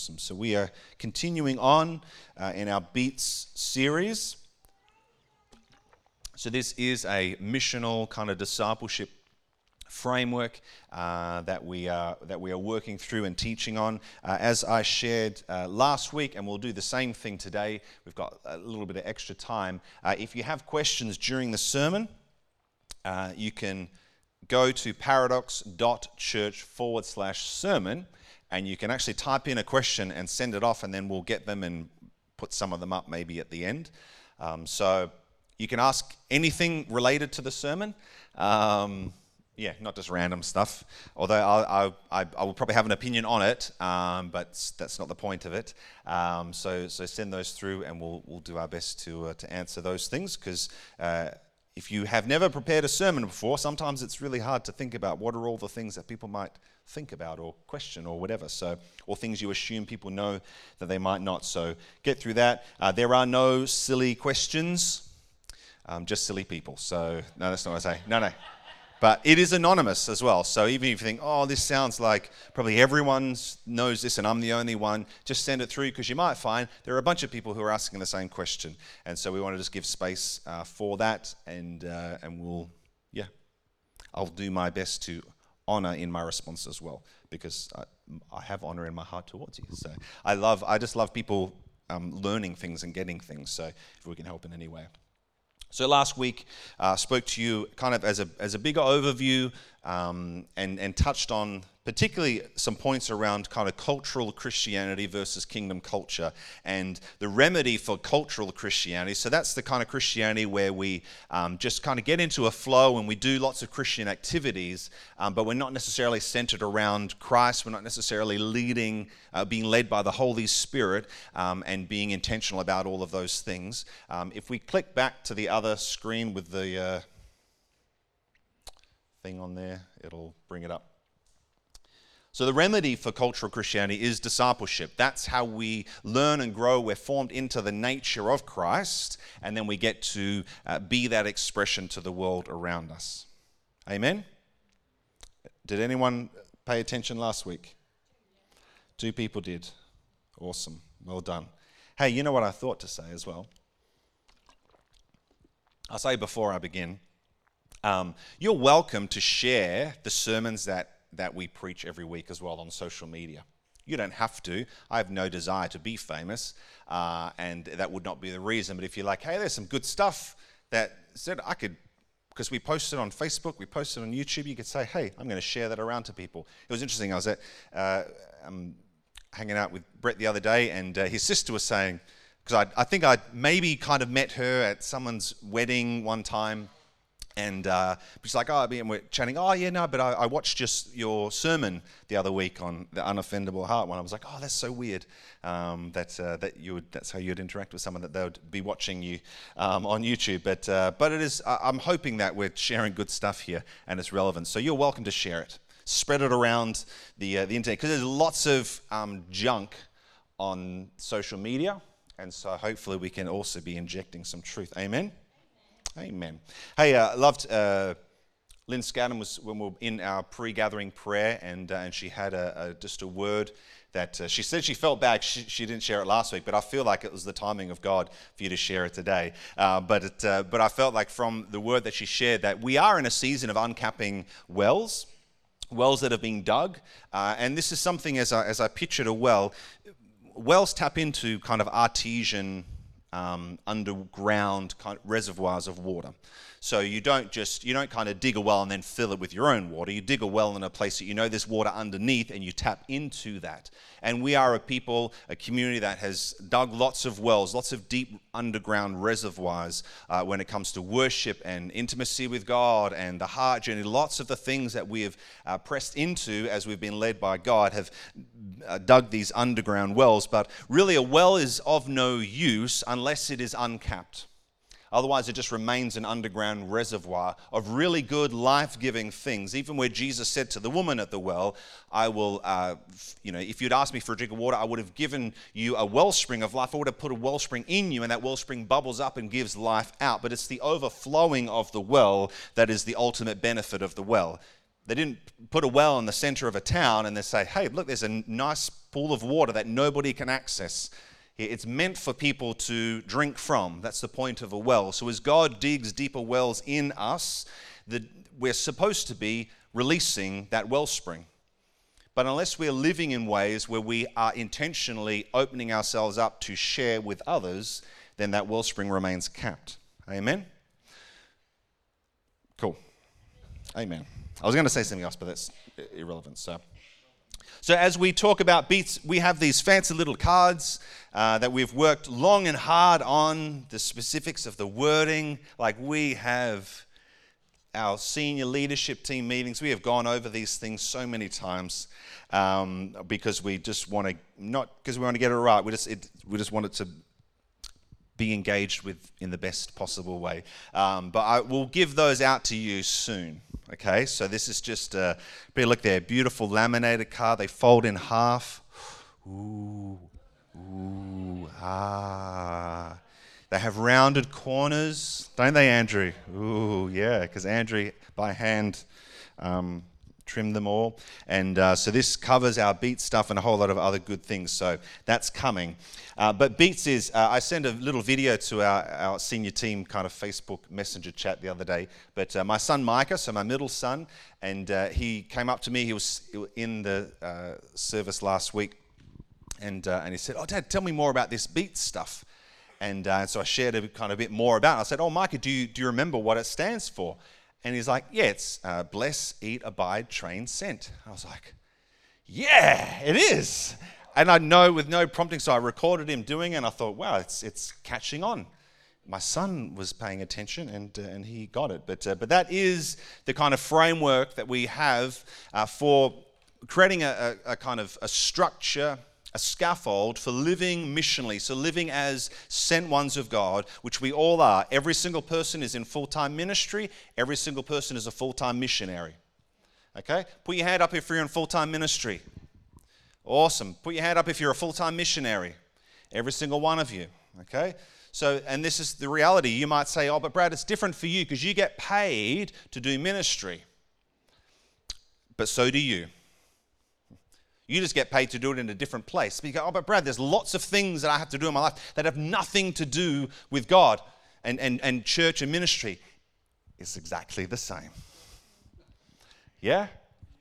Awesome. So we are continuing on uh, in our Beats series. So this is a missional kind of discipleship framework uh, that we are that we are working through and teaching on. Uh, as I shared uh, last week, and we'll do the same thing today. We've got a little bit of extra time. Uh, if you have questions during the sermon, uh, you can go to paradox.church forward slash sermon, and you can actually type in a question and send it off, and then we'll get them and put some of them up maybe at the end. Um, so you can ask anything related to the sermon. Um, yeah, not just random stuff. Although I, I, I, will probably have an opinion on it, um, but that's not the point of it. Um, so, so send those through, and we'll, we'll do our best to, uh, to answer those things. Because uh, if you have never prepared a sermon before, sometimes it's really hard to think about what are all the things that people might think about or question or whatever. So, or things you assume people know that they might not. So, get through that. Uh, there are no silly questions, um, just silly people. So, no, that's not what I say. No, no. But it is anonymous as well. So even if you think, oh, this sounds like probably everyone knows this and I'm the only one, just send it through because you might find there are a bunch of people who are asking the same question. And so we want to just give space uh, for that. And, uh, and we'll, yeah, I'll do my best to honor in my response as well because I, I have honor in my heart towards you. So I love, I just love people um, learning things and getting things. So if we can help in any way. So last week, I uh, spoke to you kind of as a, as a bigger overview um, and, and touched on particularly some points around kind of cultural Christianity versus kingdom culture and the remedy for cultural Christianity. So that's the kind of Christianity where we um, just kind of get into a flow and we do lots of Christian activities, um, but we're not necessarily centered around Christ. We're not necessarily leading, uh, being led by the Holy Spirit um, and being intentional about all of those things. Um, if we click back to the other screen with the uh, thing on there, it'll bring it up. So, the remedy for cultural Christianity is discipleship. That's how we learn and grow. We're formed into the nature of Christ, and then we get to uh, be that expression to the world around us. Amen? Did anyone pay attention last week? Two people did. Awesome. Well done. Hey, you know what I thought to say as well? I'll say before I begin um, you're welcome to share the sermons that that we preach every week as well on social media. You don't have to. I have no desire to be famous, uh, and that would not be the reason. But if you're like, hey, there's some good stuff that said I could, because we posted on Facebook, we posted on YouTube, you could say, hey, I'm going to share that around to people. It was interesting. I was at, uh, um, hanging out with Brett the other day, and uh, his sister was saying, because I, I think I maybe kind of met her at someone's wedding one time and uh, like, oh, and we're chatting, oh, yeah, no, but I, I, watched just your sermon the other week on the unoffendable heart one. I was like, oh, that's so weird um, that, uh, that you would, that's how you'd interact with someone, that they would be watching you um, on YouTube. But, uh, but it is, I'm hoping that we're sharing good stuff here and it's relevant. So you're welcome to share it. Spread it around the, uh, the internet because there's lots of um, junk on social media. And so hopefully we can also be injecting some truth. Amen. Amen. Hey, I uh, loved uh, Lynn Scadden was when we were in our pre-gathering prayer, and uh, and she had a, a, just a word that uh, she said she felt bad. She, she, didn't share it last week, but I feel like it was the timing of God for you to share it today. Uh, but it, uh, but I felt like from the word that she shared that we are in a season of uncapping wells. Wells that have been dug, and this is something as I, as I pictured a well, wells tap into kind of artesian um, underground kind of reservoirs of water. So you don't just you don't kind of dig a well and then fill it with your own water. You dig a well in a place that you know there's water underneath and you tap into that. And we are a people, a community that has dug lots of wells, lots of deep underground reservoirs uh, when it comes to worship and intimacy with God and the heart journey. Lots of the things that we have uh, pressed into as we've been led by God have uh, dug these underground wells. But really, a well is of no use unless it is uncapped. Otherwise, it just remains an underground reservoir of really good, life giving things. Even where Jesus said to the woman at the well, I will, uh, you know, if you'd asked me for a drink of water, I would have given you a wellspring of life. I would have put a wellspring in you, and that wellspring bubbles up and gives life out. But it's the overflowing of the well that is the ultimate benefit of the well. they didn't put a well in the center of a town and they say, hey, look, there's a nice pool of water that nobody can access. It's meant for people to drink from. That's the point of a well. So as God digs deeper wells in us, we're supposed to be releasing that wellspring. But unless we're living in ways where we are intentionally opening ourselves up to share with others, then that wellspring remains capped. Amen? Cool. Amen. I was going to say something else, but that's irrelevant. So, so as we talk about beats, we have these fancy little cards uh, that we've worked long and hard on the specifics of the wording. Like we have our senior leadership team meetings, we have gone over these things so many times um, because we just want to not because we want to get it right. We just it, we just want it to be engaged with in the best possible way. Um, but I will give those out to you soon. Okay, so this is just a look there, beautiful laminated card. They fold in half. Ooh, ooh, ah. They have rounded corners, don't they, Andrew? Ooh, yeah, because Andrew by hand um, trimmed them all. And uh, so this covers our Beats stuff and a whole lot of other good things. So that's coming. Uh, but Beats is, uh, I sent a little video to our, our, senior team kind of Facebook Messenger chat the other day. But uh, my son Micah, so my middle son, and uh, he came up to me. He was in the uh, service last week. And, and he said, Oh, Dad, tell me more about this Beats stuff. And so I shared a kind of bit more about it. I said, Oh, Micah, do you, do you remember what it stands for? And he's like, Yeah, it's uh, bless, eat, abide, train, sent. I was like, Yeah, it is. And I know with no prompting, so I recorded him doing it, and I thought, Wow, it's, it's catching on. My son was paying attention and, uh, and he got it. But, uh, but that is the kind of framework that we have uh, for creating a, a, a kind of a structure a scaffold for living missionally, so living as sent ones of God, which we all are. Every single person is in full time ministry, every single person is a full time missionary. Okay? Put your hand up if you're in full time ministry. Awesome. Put your hand up if you're a full time missionary. Every single one of you. Okay? So, and this is the reality. You might say, oh, but Brad, it's different for you because you get paid to do ministry. But so do you. You just get paid to do it in a different place. But you go, oh, but Brad, there's lots of things that I have to do in my life that have nothing to do with God and, and, and church and ministry. It's exactly the same. Yeah?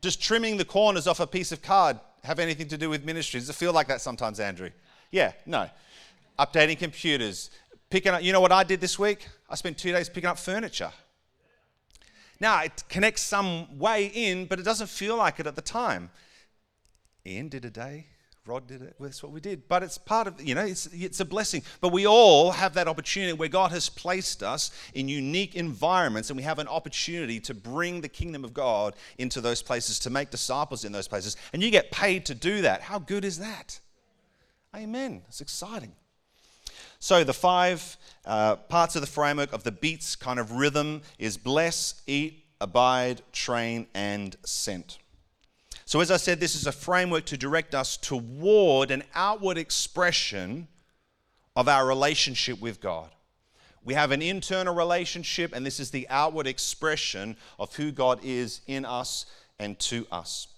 Does trimming the corners off a piece of card have anything to do with ministry? Does it feel like that sometimes, Andrew? Yeah, no. Updating computers, picking up, you know what I did this week? I spent two days picking up furniture. Now, it connects some way in, but it doesn't feel like it at the time. Ian did a day. Rod did it. That's what we did. But it's part of, you know, it's, it's a blessing. But we all have that opportunity where God has placed us in unique environments and we have an opportunity to bring the kingdom of God into those places, to make disciples in those places. And you get paid to do that. How good is that? Amen. It's exciting. So, the five uh, parts of the framework of the beats kind of rhythm is bless, eat, abide, train, and sent. So, as I said, this is a framework to direct us toward an outward expression of our relationship with God. We have an internal relationship, and this is the outward expression of who God is in us and to us.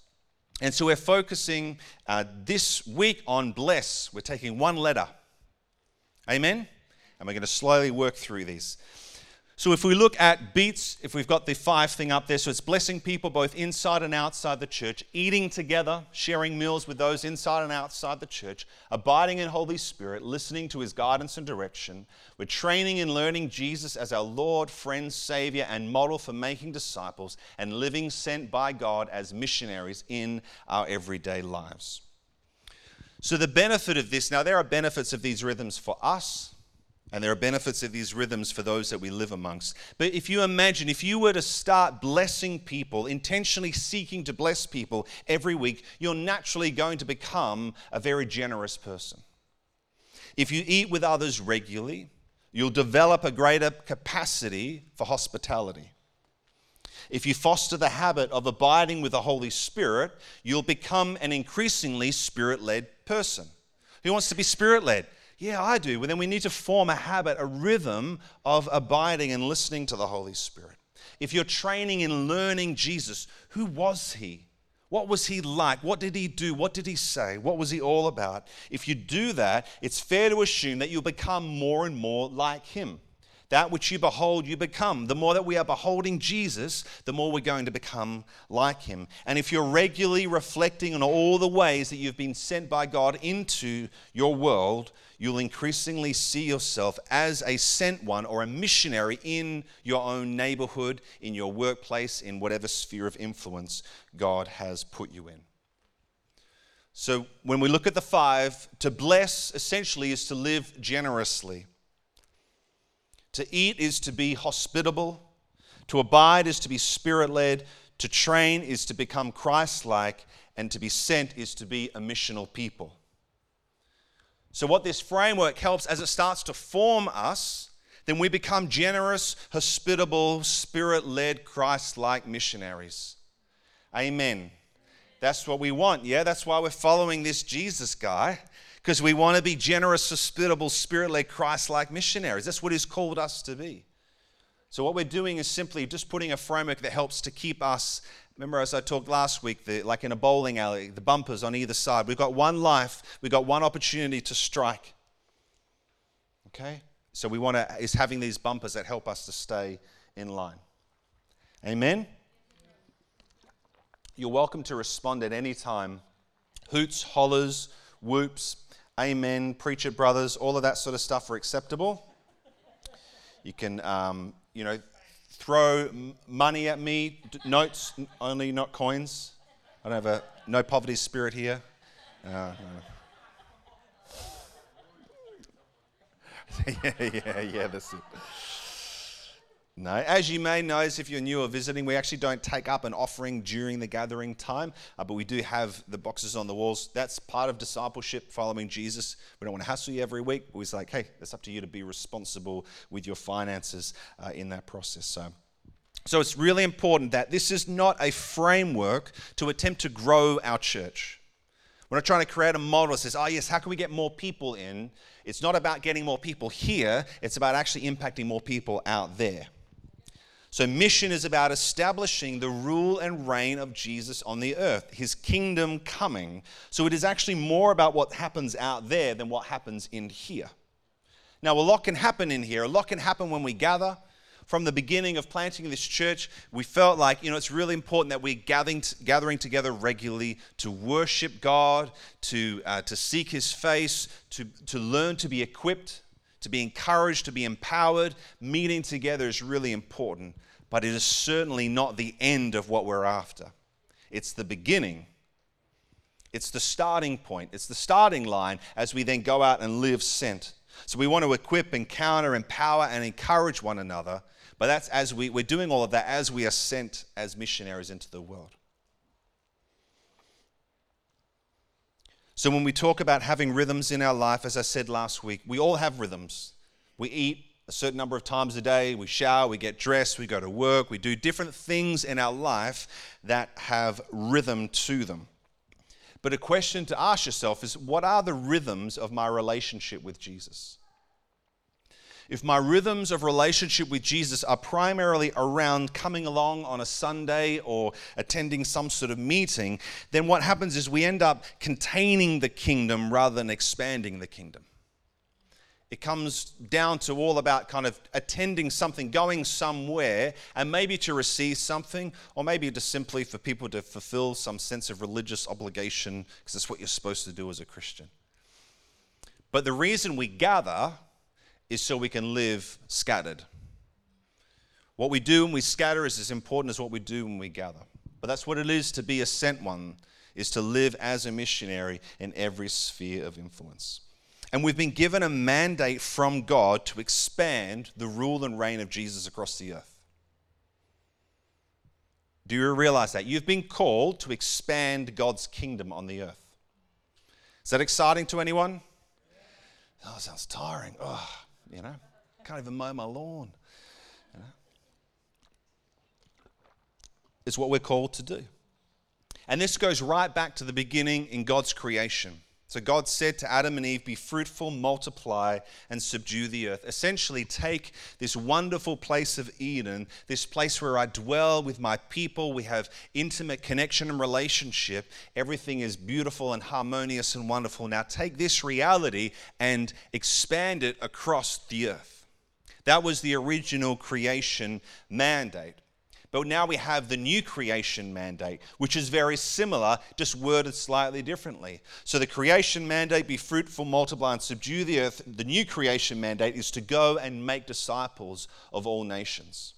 And so we're focusing uh, this week on bless. We're taking one letter. Amen? And we're going to slowly work through these. So if we look at beats, if we've got the five thing up there, so it's blessing people both inside and outside the church, eating together, sharing meals with those inside and outside the church, abiding in Holy Spirit, listening to his guidance and direction. We're training and learning Jesus as our Lord, friend, Savior, and model for making disciples and living sent by God as missionaries in our everyday lives. So the benefit of this, now there are benefits of these rhythms for us and there are benefits of these rhythms for those that we live amongst. But if you imagine, if you were to start blessing people, intentionally seeking to bless people every week, you're naturally going to become a very generous person. If you eat with others regularly, you'll develop a greater capacity for hospitality. If you foster the habit of abiding with the Holy Spirit, you'll become an increasingly spirit led person. Who wants to be spirit led? Yeah, I do. But then we need to form a habit, a rhythm of abiding and listening to the Holy Spirit. if you're training in learning Jesus, who was he? What was he like? What did he do? What did he say? What was he all about? If you do that, it's fair to assume that you'll become more and more like him. That which you behold, you become. The more that we are beholding Jesus, the more we're going to become like him. And if you're regularly reflecting on all the ways that you've been sent by God into your world, you'll increasingly see yourself as a sent one or a missionary in your own neighborhood, in your workplace, in whatever sphere of influence God has put you in. So, when we look at the five, to bless essentially is to live generously. To eat is to be hospitable. To abide is to be spirit led. To train is to become Christ like. And to be sent is to be a missional people. So, what this framework helps as it starts to form us, then we become generous, hospitable, spirit led, Christ like missionaries. Amen. That's what we want, yeah? That's why we're following this Jesus guy because we want to be generous, hospitable, spirit led, Christ like missionaries. That's what He's called us to be. So, what we're doing is simply just putting a framework that helps to keep us. Remember, as I talked last week, the, like in a bowling alley, the bumpers on either side. We've got one life, we've got one opportunity to strike. Okay? So, we want to, is having these bumpers that help us to stay in line. Amen? You're welcome to respond at any time. Hoots, hollers, whoops, amen, preach it, brothers, all of that sort of stuff are acceptable. You can, um, you know, throw money at me, notes only, not coins. I don't have a no poverty spirit here. Uh, yeah, yeah, yeah, it. No, as you may know, if you're new or visiting, we actually don't take up an offering during the gathering time, uh, but we do have the boxes on the walls. That's part of discipleship, following Jesus. We don't want to hassle you every week. We're like, hey, it's up to you to be responsible with your finances uh, in that process. So, so it's really important that this is not a framework to attempt to grow our church. We're not trying to create a model that says, oh, yes, how can we get more people in? It's not about getting more people here, it's about actually impacting more people out there. So, mission is about establishing the rule and reign of Jesus on the earth, his kingdom coming. So, it is actually more about what happens out there than what happens in here. Now, a lot can happen in here. A lot can happen when we gather. From the beginning of planting this church, we felt like, you know, it's really important that we're gathering, gathering together regularly to worship God, to, uh, to seek his face, to, to learn to be equipped to be encouraged, to be empowered. Meeting together is really important, but it is certainly not the end of what we're after. It's the beginning. It's the starting point. It's the starting line as we then go out and live sent. So we want to equip, encounter, empower, and encourage one another. But that's as we, we're doing all of that as we are sent as missionaries into the world. So, when we talk about having rhythms in our life, as I said last week, we all have rhythms. We eat a certain number of times a day, we shower, we get dressed, we go to work, we do different things in our life that have rhythm to them. But a question to ask yourself is what are the rhythms of my relationship with Jesus? If my rhythms of relationship with Jesus are primarily around coming along on a Sunday or attending some sort of meeting, then what happens is we end up containing the kingdom rather than expanding the kingdom. It comes down to all about kind of attending something, going somewhere, and maybe to receive something, or maybe just simply for people to fulfill some sense of religious obligation, because that's what you're supposed to do as a Christian. But the reason we gather is so we can live scattered. What we do when we scatter is as important as what we do when we gather. But that's what it is to be a sent one, is to live as a missionary in every sphere of influence. And we've been given a mandate from God to expand the rule and reign of Jesus across the earth. Do you realize that? You've been called to expand God's kingdom on the earth. Is that exciting to anyone? Oh, sounds tiring. Oh you know. Can't even mow my lawn. You know? It's what we're called to do. And this goes right back to the beginning in God's creation. So God said to Adam and Eve, Be fruitful, multiply, and subdue the earth. Essentially, take this wonderful place of Eden, this place where I dwell with my people, we have intimate connection and relationship. Everything is beautiful and harmonious and wonderful. Now, take this reality and expand it across the earth. That was the original creation mandate. But now we have the new creation mandate, which is very similar, just worded slightly differently. So the creation mandate, be fruitful, multiply, and subdue the earth. The new creation mandate is to go and make disciples of all nations.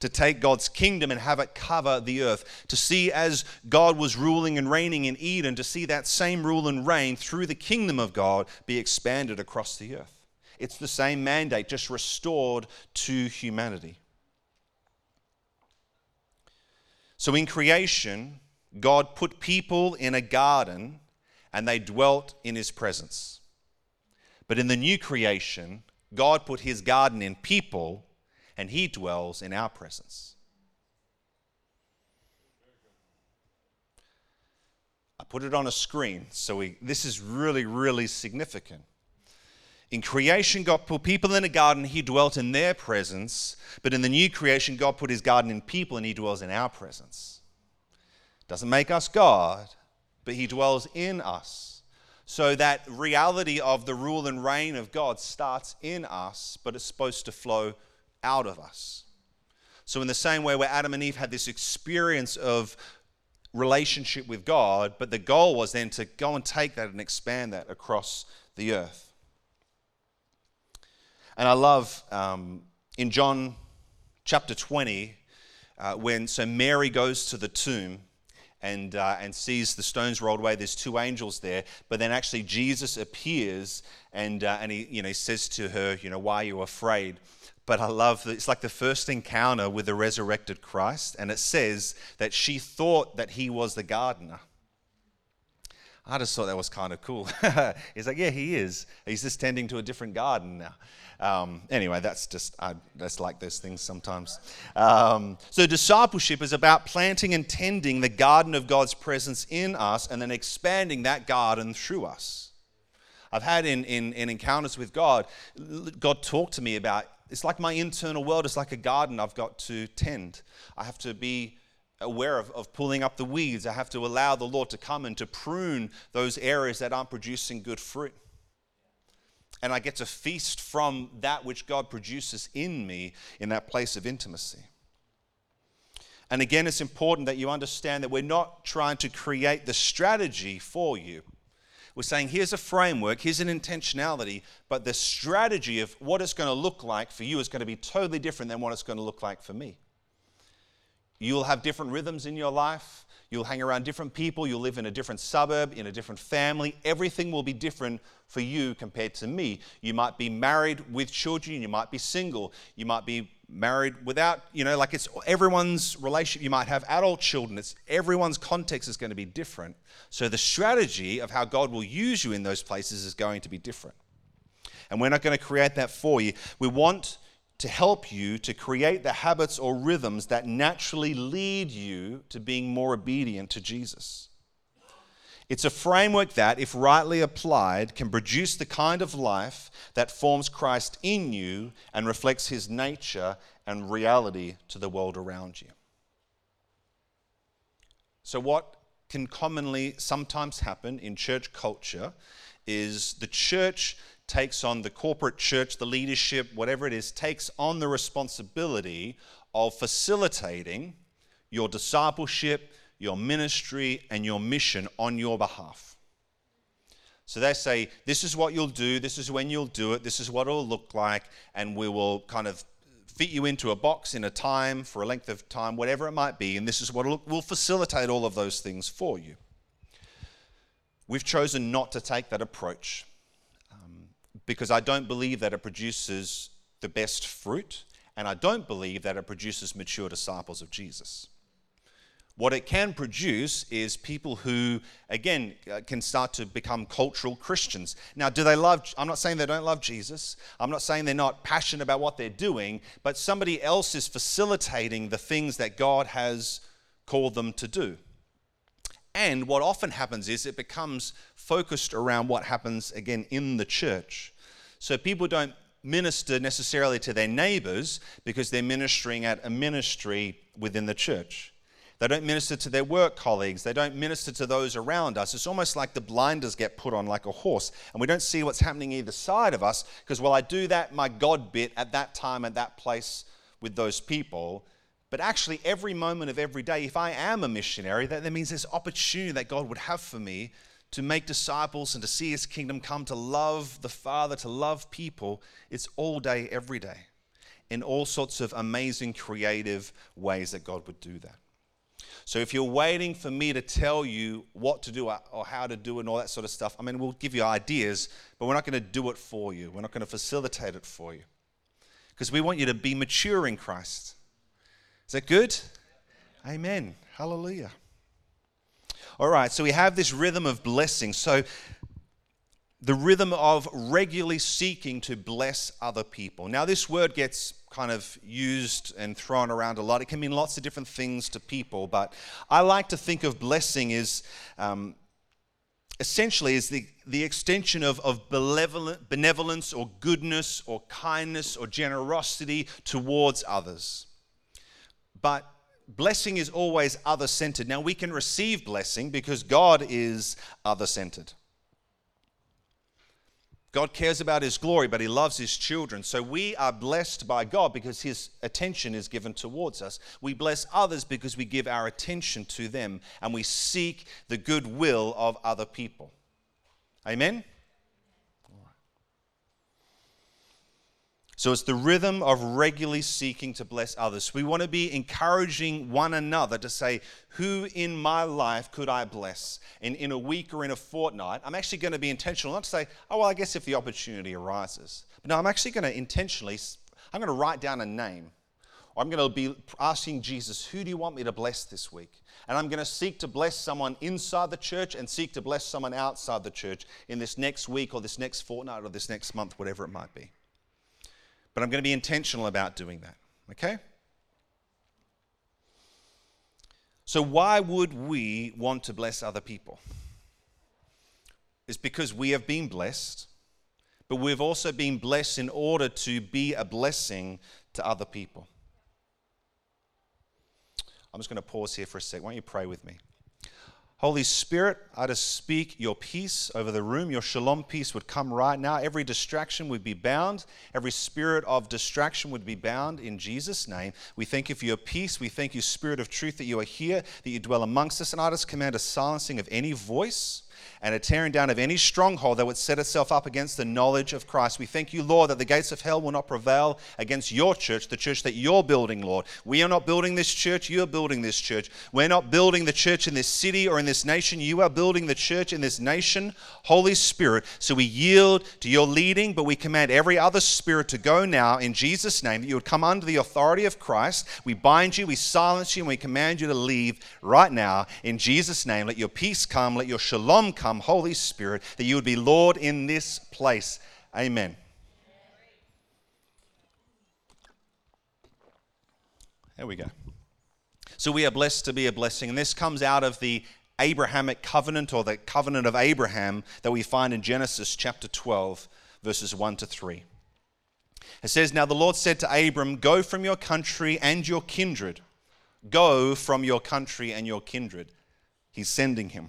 To take God's kingdom and have it cover the earth. To see as God was ruling and reigning in Eden, to see that same rule and reign through the kingdom of God be expanded across the earth. It's the same mandate, just restored to humanity. So in creation, God put people in a garden and they dwelt in his presence. But in the new creation, God put his garden in people and he dwells in our presence. I put it on a screen, so we, this is really, really significant. In creation, God put people in a garden, He dwelt in their presence. But in the new creation, God put His garden in people and He dwells in our presence. Doesn't make us God, but He dwells in us. So that reality of the rule and reign of God starts in us, but it's supposed to flow out of us. So, in the same way where Adam and Eve had this experience of relationship with God, but the goal was then to go and take that and expand that across the earth. And I love um, in John chapter 20, uh, when so Mary goes to the tomb and, uh, and sees the stones rolled away. There's two angels there, but then actually Jesus appears and, uh, and he, you know, he says to her, you know, why are you afraid? But I love that it's like the first encounter with the resurrected Christ, and it says that she thought that he was the gardener. I just thought that was kind of cool. He's like, yeah, he is. He's just tending to a different garden now. Um, anyway, that's just, I just like those things sometimes. Um, so, discipleship is about planting and tending the garden of God's presence in us and then expanding that garden through us. I've had in, in, in encounters with God, God talked to me about it's like my internal world is like a garden I've got to tend. I have to be aware of, of pulling up the weeds. I have to allow the Lord to come and to prune those areas that aren't producing good fruit. And I get to feast from that which God produces in me in that place of intimacy. And again, it's important that you understand that we're not trying to create the strategy for you. We're saying here's a framework, here's an intentionality, but the strategy of what it's going to look like for you is going to be totally different than what it's going to look like for me. You'll have different rhythms in your life. You'll hang around different people. You'll live in a different suburb, in a different family. Everything will be different for you compared to me. You might be married with children. You might be single. You might be married without, you know, like it's everyone's relationship. You might have adult children. It's everyone's context is going to be different. So the strategy of how God will use you in those places is going to be different. And we're not going to create that for you. We want to help you to create the habits or rhythms that naturally lead you to being more obedient to Jesus. It's a framework that, if rightly applied, can produce the kind of life that forms Christ in you and reflects his nature and reality to the world around you. So, what can commonly sometimes happen in church culture is the church takes on the corporate church, the leadership, whatever it is, takes on the responsibility of facilitating your discipleship, your ministry, and your mission on your behalf. So they say, This is what you'll do, this is when you'll do it, this is what it'll look like, and we will kind of fit you into a box in a time for a length of time, whatever it might be, and this is what we'll facilitate all of those things for you. We've chosen not to take that approach because I don't believe that it produces the best fruit, and I don't believe that it produces mature disciples of Jesus. What it can produce is people who, again, uh, can start to become cultural Christians. Now, do they love? I'm not saying they don't love Jesus. I'm not saying they're not passionate about what they're doing, but somebody else is facilitating the things that God has called them to do. And what often happens is it becomes focused around what happens again in the church. So people don't minister necessarily to their neighbors because they're ministering at a ministry within the church. They don't minister to their work colleagues. They don't minister to those around us. It's almost like the blinders get put on like a horse, and we don't see what's happening either side of us because, well, I do that, my God bit, at that time, at that place with those people. But actually, every moment of every day, if I am a missionary, that, that means there's opportunity that God would have for me to make disciples and to see his kingdom come, to love the Father, to love people. It's all day, every day, in all sorts of amazing, creative ways that God would do that. So if you're waiting for me to tell you what to do or how to do and all that sort of stuff, I mean, we'll give you ideas, but we're not going to do it for you. We're not going to facilitate it for you. Because we want you to be mature in Christ. Is that good? Amen. Hallelujah. All right, so we have this rhythm of blessing. So the rhythm of regularly seeking to bless other people. Now, this word gets kind of used and thrown around a lot. It can mean lots of different things to people, but I like to think of blessing as um, essentially is the, the extension of, of benevolence or goodness or kindness or generosity towards others. But blessing is always other centered. Now, we can receive blessing because God is other centered. God cares about his glory, but he loves his children. So we are blessed by God because his attention is given towards us. We bless others because we give our attention to them and we seek the goodwill of other people. Amen? So it's the rhythm of regularly seeking to bless others. We want to be encouraging one another to say, Who in my life could I bless? And in a week or in a fortnight, I'm actually going to be intentional, not to say, Oh, well, I guess if the opportunity arises. But no, I'm actually going to intentionally, I'm going to write down a name. I'm going to be asking Jesus, Who do you want me to bless this week? And I'm going to seek to bless someone inside the church and seek to bless someone outside the church in this next week or this next fortnight or this next month, whatever it might be. But I'm going to be intentional about doing that. Okay? So, why would we want to bless other people? It's because we have been blessed, but we've also been blessed in order to be a blessing to other people. I'm just going to pause here for a sec. Why don't you pray with me? Holy Spirit, I just speak your peace over the room. Your shalom peace would come right now. Every distraction would be bound. Every spirit of distraction would be bound in Jesus' name. We thank you for your peace. We thank you, Spirit of truth, that you are here, that you dwell amongst us. And I just command a silencing of any voice and a tearing down of any stronghold that would set itself up against the knowledge of Christ. We thank you, Lord, that the gates of hell will not prevail against your church, the church that you're building, Lord. We are not building this church, you're building this church. We're not building the church in this city or in this nation, you are building the church in this nation, Holy Spirit. So we yield to your leading, but we command every other spirit to go now in Jesus' name, that you would come under the authority of Christ. We bind you, we silence you, and we command you to leave right now in Jesus' name. Let your peace come, let your shalom come come, Holy Spirit, that you would be Lord in this place. Amen. There we go. So we are blessed to be a blessing. And this comes out of the Abrahamic covenant or the covenant of Abraham that we find in Genesis chapter 12, verses 1 to 3. It says, Now the Lord said to Abram, Go from your country and your kindred. Go from your country and your kindred. He's sending him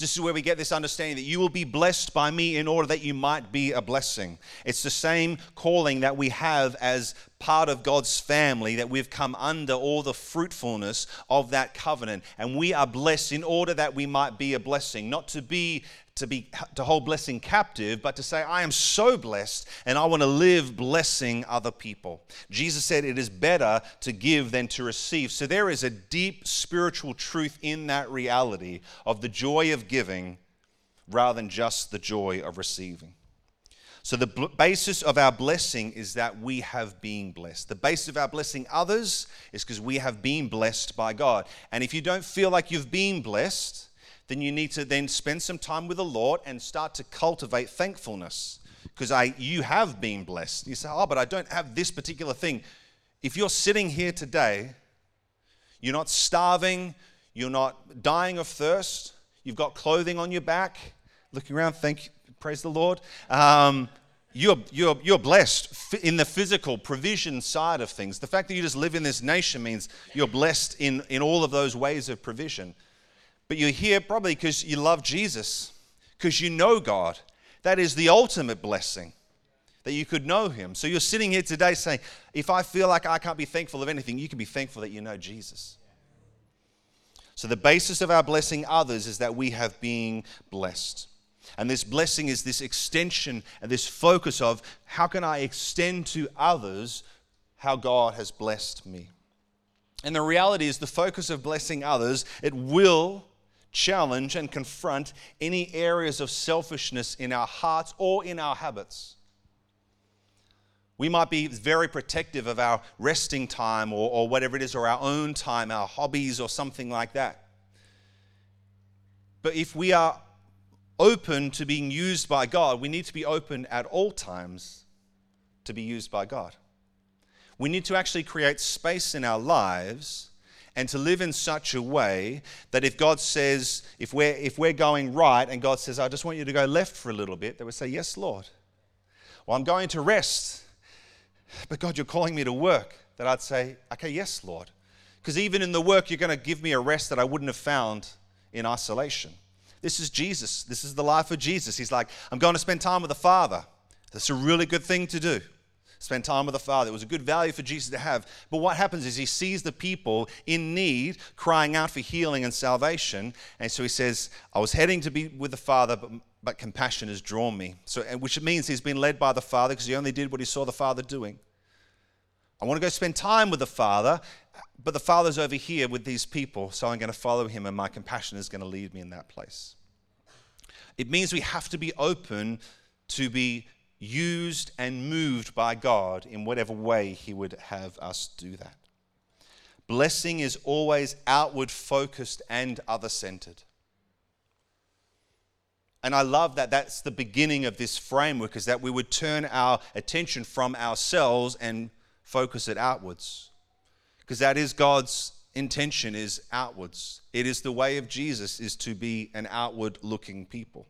This is where we get this understanding that you will be blessed by me in order that you might be a blessing. It's the same calling that we have as part of God's family, that we've come under all the fruitfulness of that covenant. And we are blessed in order that we might be a blessing, not to be to be to hold blessing captive, but to say, I am so blessed and I want to live blessing other people. Jesus said it is better to give than to receive. So there is a deep spiritual truth in that reality of the joy of giving rather than just the joy of receiving. So, the basis of our blessing is that we have been blessed. The basis of our blessing others is because we have been blessed by God. And if you don't feel like you've been blessed, then you need to then spend some time with the Lord and start to cultivate thankfulness because I you have been blessed. You say, "Oh, but I don't have this particular thing." If you're sitting here today, you're not starving, you're not dying of thirst, you've got clothing on your back, looking around, thank you, praise the Lord. Um, you're, you're, you're blessed in the physical provision side of things. The fact that you just live in this nation means you're blessed in, in all of those ways of provision. But you're here probably because you love Jesus, because you know God. That is the ultimate blessing, that you could know Him. So you're sitting here today saying, if I feel like I can't be thankful of anything, you can be thankful that you know Jesus. So the basis of our blessing others is that we have been blessed. And this blessing is this extension and this focus of how can I extend to others how God has blessed me. And the reality is the focus of blessing others, it will challenge and confront any areas of selfishness in our hearts or in our habits. We might be very protective of our resting time or, or whatever it is, or our own time, our hobbies, or something like that. But if we are open to being used by God, we need to be open at all times to be used by God. We need to actually create space in our lives and to live in such a way that if God says, if we're, if we're going right and God says, I just want you to go left for a little bit, they would say, Yes, Lord. Well, I'm going to rest, but God, you're calling me to work. That I'd say, Okay, yes, Lord. Because even in the work, you're going to give me a rest that I wouldn't have found in isolation. This is Jesus. This is the life of Jesus. He's like, I'm going to spend time with the Father. That's a really good thing to do spend time with the Father. It was a good value for Jesus to have. But what happens is he sees the people in need crying out for healing and salvation. And so he says, I was heading to be with the Father, but, but compassion has drawn me. So, which means he's been led by the Father because he only did what he saw the Father doing. I want to go spend time with the Father, but the Father's over here with these people, so I'm going to follow him, and my compassion is going to lead me in that place. It means we have to be open to be used and moved by God in whatever way He would have us do that. Blessing is always outward focused and other centered. And I love that that's the beginning of this framework is that we would turn our attention from ourselves and focus it outwards. Because that is God's intention is outwards. It is the way of Jesus is to be an outward looking people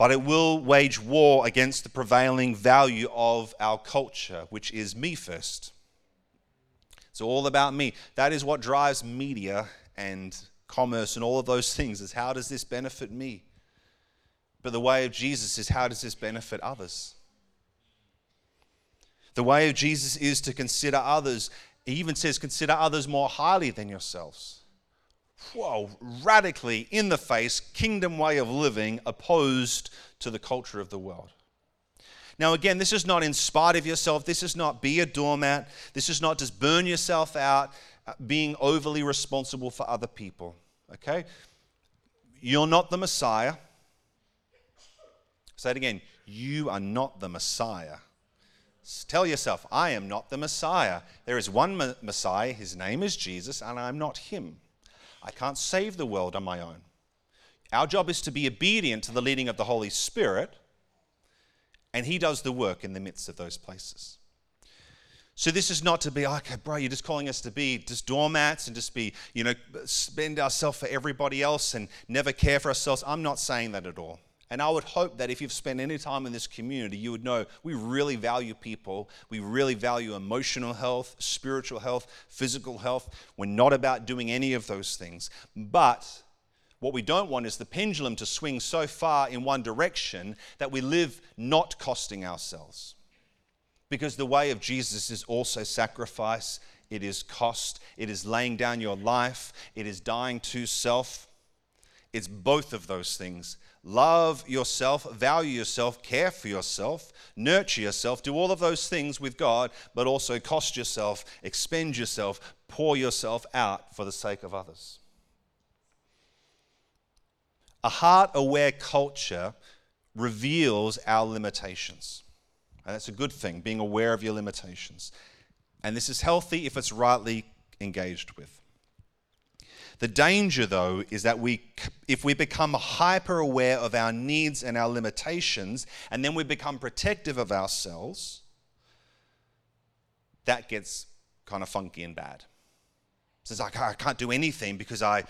but it will wage war against the prevailing value of our culture, which is me first. It's all about me. That is what drives media and commerce and all of those things is how does this benefit me? But the way of Jesus is how does this benefit others? The way of Jesus is to consider others. He even says, consider others more highly than yourselves whoa, radically in the face kingdom way of living opposed to the culture of the world. Now, again, this is not in spite of yourself. This is not be a doormat. This is not just burn yourself out uh, being overly responsible for other people. Okay? You're not the Messiah. Say it again. You are not the Messiah. Tell yourself, I am not the Messiah. There is one Messiah. His name is Jesus, and I'm not him. I can't save the world on my own. Our job is to be obedient to the leading of the Holy Spirit, and He does the work in the midst of those places. So this is not to be, oh, okay, bro, you're just calling us to be just doormats and just be, you know, spend ourselves for everybody else and never care for ourselves. I'm not saying that at all. And I would hope that if you've spent any time in this community, you would know we really value people. We really value emotional health, spiritual health, physical health. We're not about doing any of those things. But what we don't want is the pendulum to swing so far in one direction that we live not costing ourselves. Because the way of Jesus is also sacrifice, it is cost, it is laying down your life, it is dying to self. It's both of those things love yourself, value yourself, care for yourself, nurture yourself, do all of those things with God, but also cost yourself, expend yourself, pour yourself out for the sake of others. A heart aware culture reveals our limitations. And that's a good thing, being aware of your limitations. And this is healthy if it's rightly engaged with. The danger, though, is that we, if we become hyper aware of our needs and our limitations, and then we become protective of ourselves, that gets kind of funky and bad. Says, I can't do anything because I,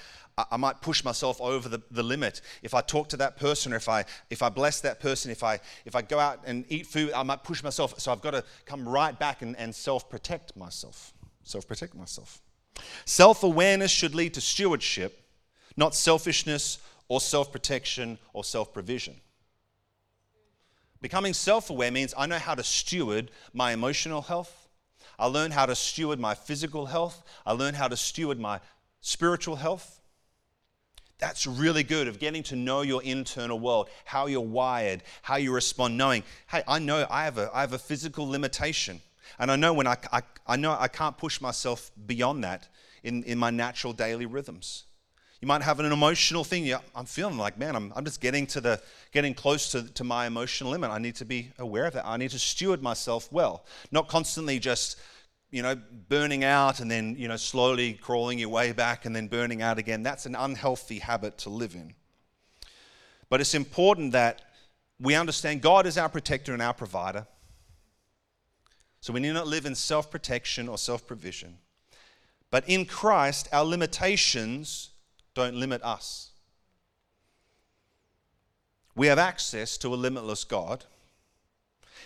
I might push myself over the, the limit. If I talk to that person, or if I, if I bless that person, if I, if I go out and eat food, I might push myself. So I've got to come right back and, and self protect myself. Self protect myself. Self awareness should lead to stewardship, not selfishness or self protection or self provision. Becoming self aware means I know how to steward my emotional health. I learn how to steward my physical health. I learn how to steward my spiritual health. That's really good of getting to know your internal world, how you're wired, how you respond, knowing, hey, I know I have a, I have a physical limitation. And I know when I, I, I know I can't push myself beyond that in, in my natural daily rhythms. You might have an emotional thing. I'm feeling like, man, I'm, I'm just getting to the getting close to, to my emotional limit. I need to be aware of that. I need to steward myself well, not constantly just you know, burning out and then, you know, slowly crawling your way back and then burning out again. That's an unhealthy habit to live in. But it's important that we understand God is our protector and our provider. So we need not live in self protection or self provision. But in Christ, our limitations don't limit us. We have access to a limitless God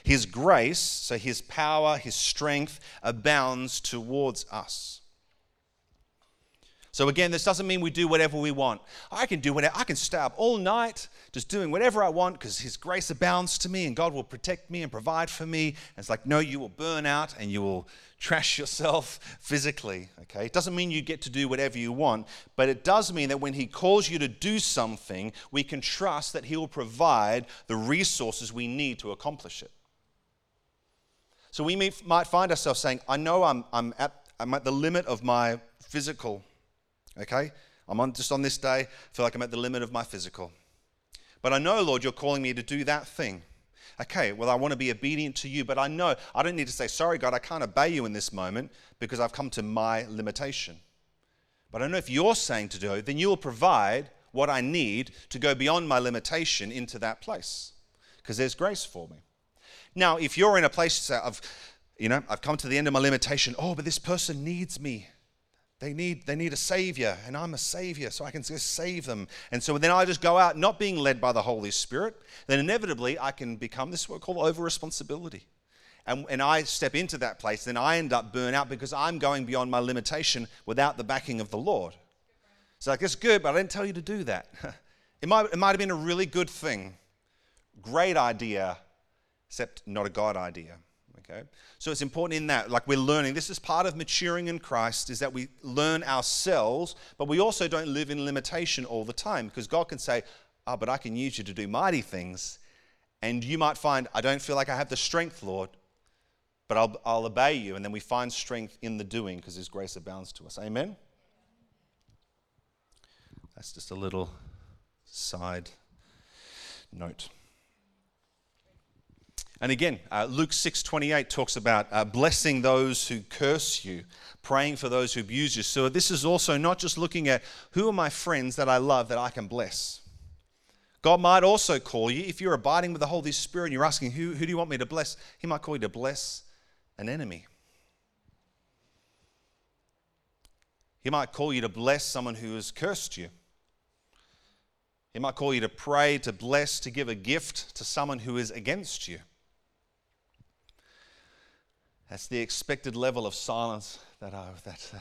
his grace, so His power, His strength, abounds towards us. So again, this doesn't mean we do whatever we want. I can do whatever. I can stay up all night just doing whatever I want because His grace abounds to me and God will protect me and provide for me. And it's like, no, you will burn out and you will trash yourself physically. Okay, it doesn't mean you get to do whatever you want, but it does mean that when He calls you to do something, we can trust that He will provide the resources we need to accomplish it. So we may, might find ourselves saying, I know I'm, I'm, at, I'm at the limit of my physical, okay? I'm on, just on this day, I feel like I'm at the limit of my physical. But I know, Lord, you're calling me to do that thing. Okay, well, I want to be obedient to you, but I know I don't need to say, sorry, God, I can't obey you in this moment because I've come to my limitation. But I know if you're saying to do it, then you'll provide what I need to go beyond my limitation into that place because there's grace for me. Now, if you're in a place say, I've, you know, I've come to the end of my limitation, oh, but this person needs me. They need, they need a savior, and I'm a savior, so I can just save them. And so then I just go out not being led by the Holy Spirit, then inevitably I can become this what we call over responsibility. And, and I step into that place, then I end up burn out because I'm going beyond my limitation without the backing of the Lord. So I guess good, but I didn't tell you to do that. It might, it might have been a really good thing, great idea, except not a God idea. Okay? So it's important in that, like we're learning. This is part of maturing in Christ, is that we learn ourselves, but we also don't live in limitation all the time because God can say, Oh, but I can use you to do mighty things. And you might find, I don't feel like I have the strength, Lord, but I'll, I'll obey you. And then we find strength in the doing because His grace abounds to us. Amen? That's just a little side note. And again, uh, Luke 6:28 talks about uh, blessing those who curse you, praying for those who abuse you. So this is also not just looking at who are my friends that I love that I can bless. God might also call you, if you're abiding with the Holy Spirit and you're asking, who, who do you want me to bless? He might call you to bless an enemy. He might call you to bless someone who has cursed you. He might call you to pray, to bless, to give a gift to someone who is against you. That's the expected level of silence that I that. Uh,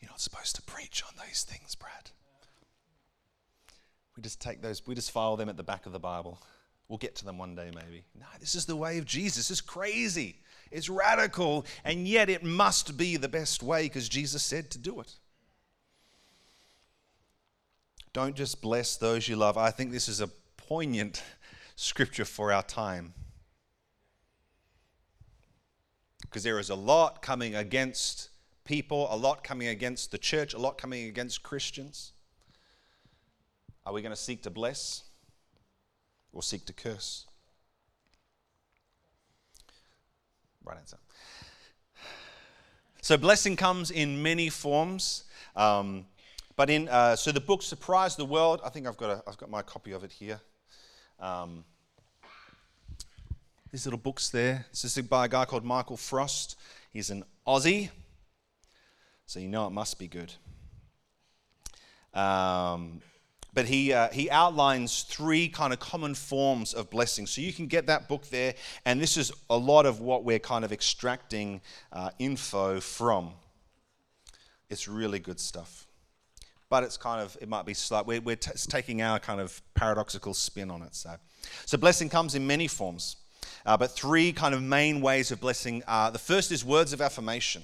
you're not supposed to preach on these things, Brad. We just take those, we just file them at the back of the Bible. We'll get to them one day, maybe. No, this is the way of Jesus. It's crazy. It's radical, and yet it must be the best way because Jesus said to do it. Don't just bless those you love. I think this is a poignant scripture for our time. Because there is a lot coming against people, a lot coming against the church, a lot coming against Christians. Are we going to seek to bless or seek to curse? Right answer. So, blessing comes in many forms. Um, but in, uh, so the book Surprise the World, I think I've got, a, I've got my copy of it here. Um, these little books there. This is by a guy called Michael Frost. He's an Aussie, so you know it must be good. Um, but he, uh, he outlines three kind of common forms of blessing. So you can get that book there, and this is a lot of what we're kind of extracting uh, info from. It's really good stuff. But it's kind of, it might be slight, we're, we're t- taking our kind of paradoxical spin on it. So, so blessing comes in many forms. Uh, but three kind of main ways of blessing. are the first is words of affirmation.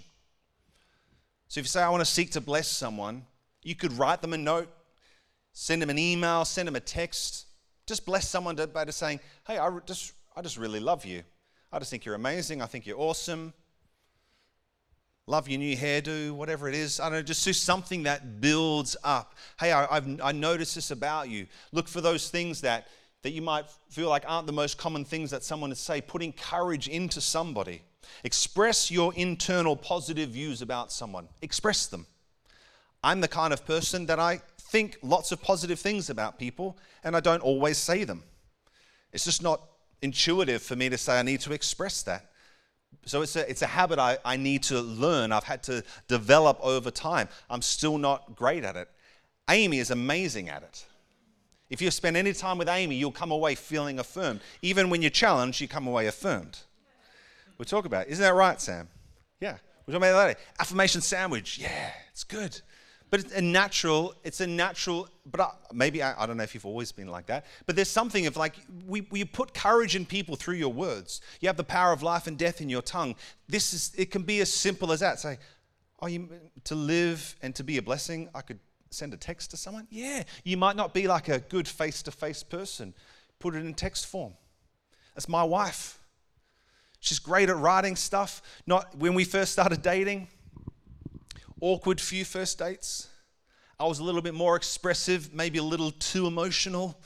So if you say, I want to seek to bless someone, you could write them a note, send them an email, send them a text. Just bless someone by just saying, Hey, I just, I just really love you. I just think you're amazing. I think you're awesome. Love your new hairdo, whatever it is. I don't know, just do something that builds up. Hey, I, I've, I noticed this about you. Look for those things that that you might feel like aren't the most common things that someone would say, putting courage into somebody. Express your internal positive views about someone. Express them. I'm the kind of person that I think lots of positive things about people, and I don't always say them. It's just not intuitive for me to say I need to express that. So it's a, it's a habit I, I need to learn. I've had to develop over time. I'm still not great at it. Amy is amazing at it. If you spend any time with Amy, you'll come away feeling affirmed. Even when you're challenged, you come away affirmed. We'll talk about it. Isn't that right, Sam? Yeah. We're talking about that. Affirmation sandwich. Yeah, it's good. But it's a natural, it's a natural, but I, maybe, I, I, don't know if you've always been like that, but there's something of like, we, we put courage in people through your words. You have the power of life and death in your tongue. This is, it can be as simple as that. Say, oh, you, to live and to be a blessing, I could send a text to someone? Yeah. You might not be like a good face to face person. Put it in text form. That's my wife. She's great at writing stuff. Not when we first started dating, awkward few first dates. I was a little bit more expressive, maybe a little too emotional,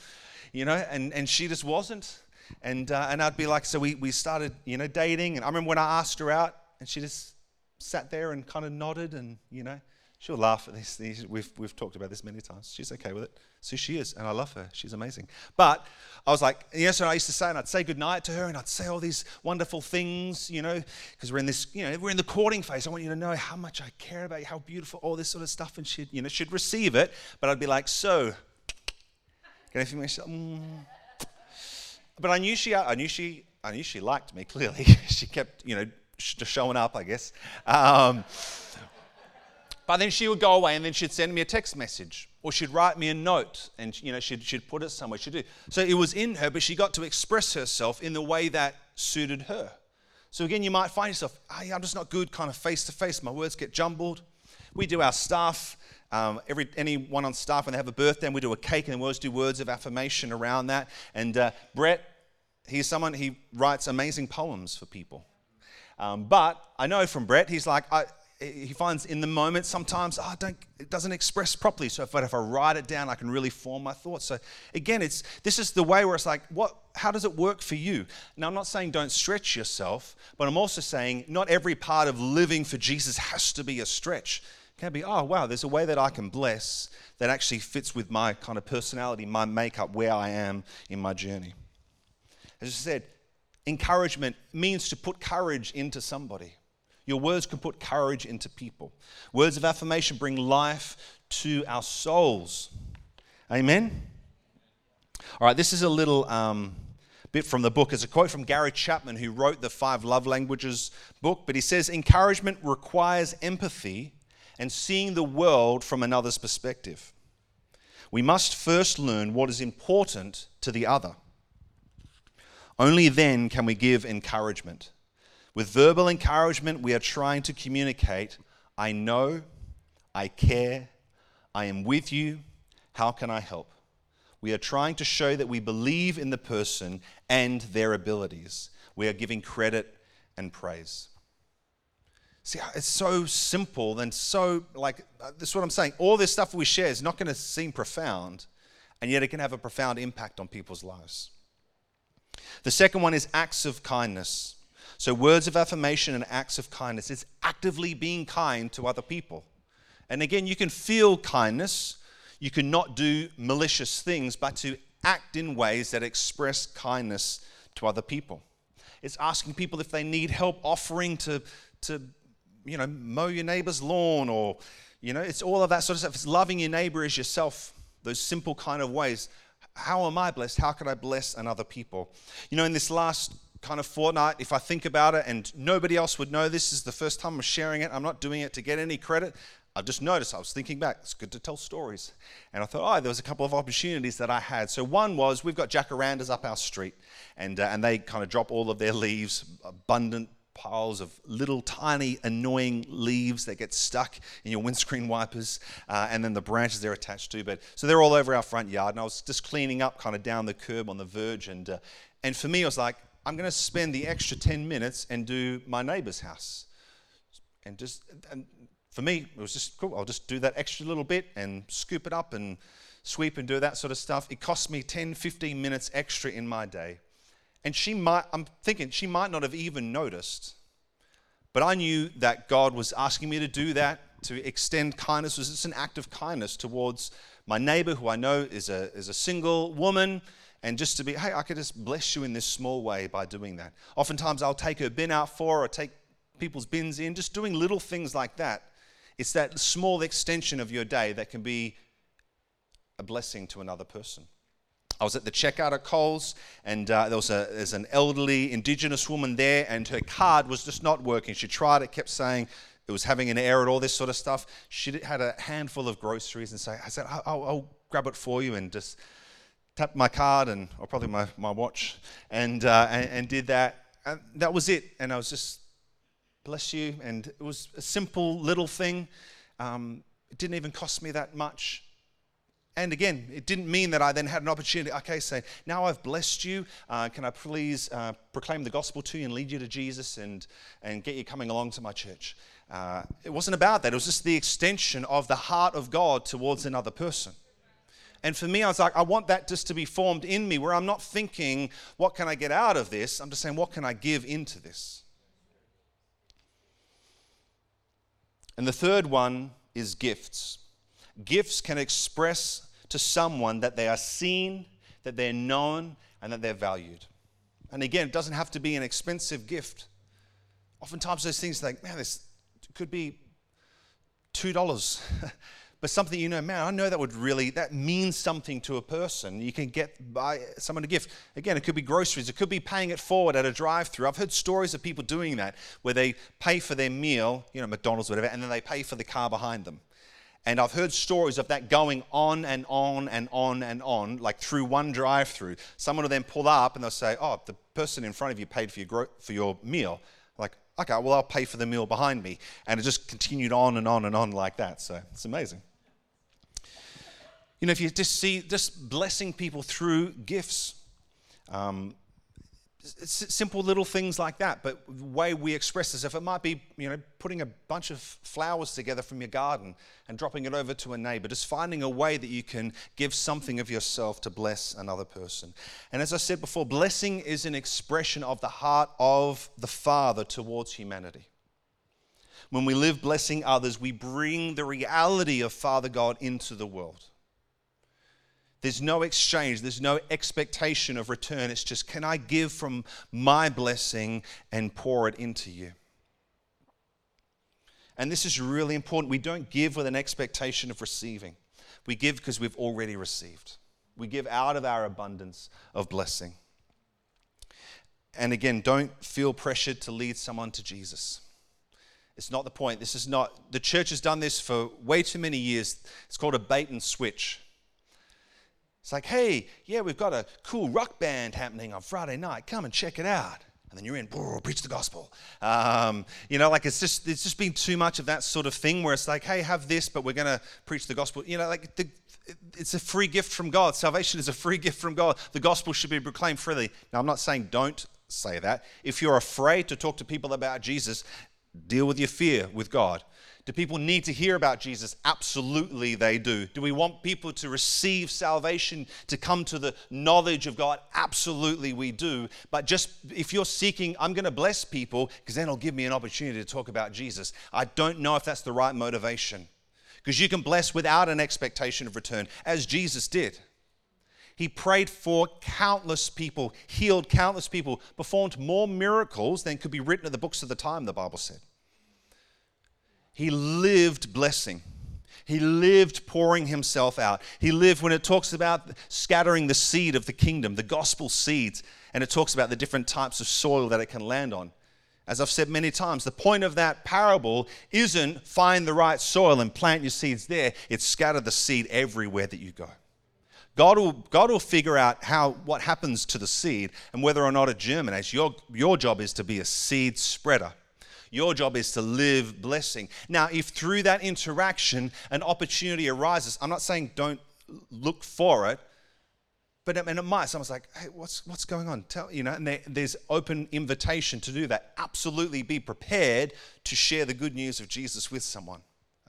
you know, and, and she just wasn't. And, uh, and I'd be like, so we, we started, you know, dating. And I remember when I asked her out, and she just sat there and kind of nodded and, you know, She'll laugh at this. We've, we've talked about this many times. She's okay with it. So she is, and I love her. She's amazing. But I was like, yes, and I used to say, and I'd say goodnight to her, and I'd say all these wonderful things, you know, because we're in this, you know, we're in the courting phase. I want you to know how much I care about you, how beautiful, all this sort of stuff. And she'd, you know, she'd receive it, but I'd be like, so, can I feel myself? Mm. But I knew she, I knew she, I knew she liked me, clearly. she kept, you know, just showing up, I guess. Um, but then she would go away and then she'd send me a text message or she'd write me a note and you know she'd, she'd put it somewhere. She'd do. So it was in her, but she got to express herself in the way that suited her. So again, you might find yourself, hey, I'm just not good kind of face to face. My words get jumbled. We do our staff. Um, every anyone on staff when they have a birthday, and we do a cake, and we always do words of affirmation around that. And uh, Brett, he's someone he writes amazing poems for people. Um, but I know from Brett, he's like, I, he finds in the moment sometimes oh, don't, it doesn't express properly. So if, if I write it down, I can really form my thoughts. So again, it's this is the way where it's like, what? How does it work for you? Now I'm not saying don't stretch yourself, but I'm also saying not every part of living for Jesus has to be a stretch. It can be, oh wow, there's a way that I can bless that actually fits with my kind of personality, my makeup, where I am in my journey. As I said, encouragement means to put courage into somebody. Your words can put courage into people. Words of affirmation bring life to our souls. Amen? All right, this is a little um, bit from the book. It's a quote from Gary Chapman, who wrote the Five Love Languages book. But he says, Encouragement requires empathy and seeing the world from another's perspective. We must first learn what is important to the other. Only then can we give encouragement. With verbal encouragement, we are trying to communicate I know, I care, I am with you, how can I help? We are trying to show that we believe in the person and their abilities. We are giving credit and praise. See, it's so simple and so, like, uh, this is what I'm saying. All this stuff we share is not going to seem profound and yet it can have a profound impact on people's lives. The second one is acts of kindness. So, words of affirmation and acts of kindness. It's actively being kind to other people. And again, you can feel kindness, you can not do malicious things, but to act in ways that express kindness to other people. It's asking people if they need help, offering to, to you know, mow your neighbor's lawn, or, you know, it's all of that sort of stuff. It's loving your neighbor as yourself, those simple kind of ways. How am I blessed? How can I bless another people? You know, in this last kind of fortnight, if I think about it, and nobody else would know this is the first time I'm sharing it, I'm not doing it to get any credit. I just noticed, I was thinking back, it's good to tell stories. And I thought, oh, there was a couple of opportunities that I had. So one was we've got jacarandas up our street, and, uh, and they kind of drop all of their leaves, abundant piles of little tiny annoying leaves that get stuck in your windscreen wipers uh, and then the branches they're attached to but so they're all over our front yard and i was just cleaning up kind of down the curb on the verge and uh, and for me i was like i'm going to spend the extra 10 minutes and do my neighbor's house and just and for me, it was just cool. I'll just do that extra little bit and scoop it up and sweep and do that sort of stuff. It cost me 10, 15 minutes extra in my day. And she might, I'm thinking, she might not have even noticed. But I knew that God was asking me to do that, to extend kindness. It was just an act of kindness towards my neighbor, who I know is a, is a single woman, and just to be, hey, I could just bless you in this small way by doing that. Oftentimes I'll take her bin out for her, or take people's bins in, just doing little things like that it's that small extension of your day that can be a blessing to another person. I was at the checkout at Coles, and uh, there was a, there's an elderly Indigenous woman there, and her card was just not working. She tried it, kept saying it was having an error, and all this sort of stuff. She had a handful of groceries, and so I said, I'll, I'll grab it for you, and just tapped my card and or probably my, my watch, and, uh, and, and did that. And that was it. And I was just bless you. And it was a simple little thing. Um, it didn't even cost me that much. And again, it didn't mean that I then had an opportunity, okay, say, now I've blessed you, uh, can I please uh, proclaim the gospel to you and lead you to Jesus and, and get you coming along to my church? Uh, it wasn't about that. It was just the extension of the heart of God towards another person. And for me, I was like, I want that just to be formed in me where I'm not thinking, what can I get out of this? I'm just saying, what can I give into this? And the third one is gifts. Gifts can express to someone that they are seen, that they're known, and that they're valued. And again, it doesn't have to be an expensive gift. Oftentimes, those things like, man, this could be $2. but something you know, man, I know that would really, that means something to a person. You can get by someone a gift. Again, it could be groceries, it could be paying it forward at a drive through. I've heard stories of people doing that where they pay for their meal, you know, McDonald's, whatever, and then they pay for the car behind them. And I've heard stories of that going on and on and on and on, like through one drive through. Someone will then pull up and they'll say, Oh, the person in front of you paid for your, gro- for your meal. Like, okay, well, I'll pay for the meal behind me. And it just continued on and on and on like that. So it's amazing. You know, if you just see just blessing people through gifts, um, simple little things like that. But the way we express this, if it might be, you know, putting a bunch of flowers together from your garden and dropping it over to a neighbor, just finding a way that you can give something of yourself to bless another person. And as I said before, blessing is an expression of the heart of the Father towards humanity. When we live blessing others, we bring the reality of Father God into the world. There's no exchange, there's no expectation of return. It's just, can I give from my blessing and pour it into you? And this is really important. We don't give with an expectation of receiving, we give because we've already received. We give out of our abundance of blessing. And again, don't feel pressured to lead someone to Jesus. It's not the point. This is not, the church has done this for way too many years. It's called a bait and switch. It's like, hey, yeah, we've got a cool rock band happening on Friday night. Come and check it out. And then you're in, preach the gospel. Um, you know, like it's just it's just been too much of that sort of thing where it's like, hey, have this, but we're going to preach the gospel. You know, like the, it's a free gift from God. Salvation is a free gift from God. The gospel should be proclaimed freely. Now, I'm not saying don't say that. If you're afraid to talk to people about Jesus, deal with your fear with God. Do people need to hear about Jesus? Absolutely, they do. Do we want people to receive salvation, to come to the knowledge of God? Absolutely, we do. But just if you're seeking, I'm going to bless people because then it'll give me an opportunity to talk about Jesus. I don't know if that's the right motivation because you can bless without an expectation of return, as Jesus did. He prayed for countless people, healed countless people, performed more miracles than could be written in the books of the time, the Bible said. He lived blessing. He lived pouring himself out. He lived when it talks about scattering the seed of the kingdom, the gospel seeds, and it talks about the different types of soil that it can land on. As I've said many times, the point of that parable isn't find the right soil and plant your seeds there, it's scatter the seed everywhere that you go. God will, God will figure out how, what happens to the seed and whether or not it germinates. Your, your job is to be a seed spreader. Your job is to live blessing. Now, if through that interaction an opportunity arises, I'm not saying don't look for it, but and it might. Someone's like, "Hey, what's what's going on?" Tell you know, and there, there's open invitation to do that. Absolutely, be prepared to share the good news of Jesus with someone.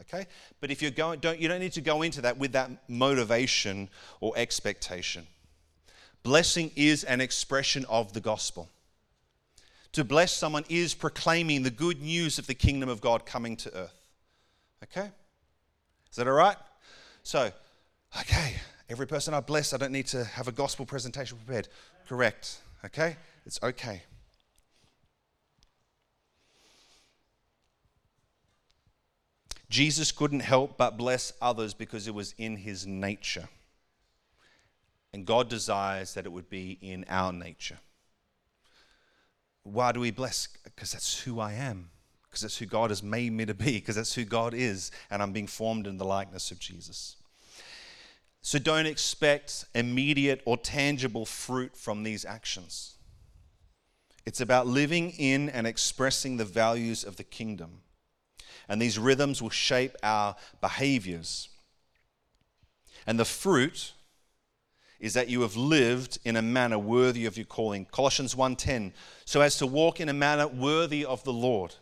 Okay, but if you're going, don't you don't need to go into that with that motivation or expectation. Blessing is an expression of the gospel. To bless someone is proclaiming the good news of the kingdom of God coming to earth. Okay? Is that all right? So, okay, every person I bless, I don't need to have a gospel presentation prepared. Correct. Okay? It's okay. Jesus couldn't help but bless others because it was in his nature. And God desires that it would be in our nature. Why do we bless? Because that's who I am. Because that's who God has made me to be. Because that's who God is. And I'm being formed in the likeness of Jesus. So don't expect immediate or tangible fruit from these actions. It's about living in and expressing the values of the kingdom. And these rhythms will shape our behaviors. And the fruit is that you have lived in a manner worthy of your calling. Colossians 1:10, so as to walk in a manner worthy of the Lord,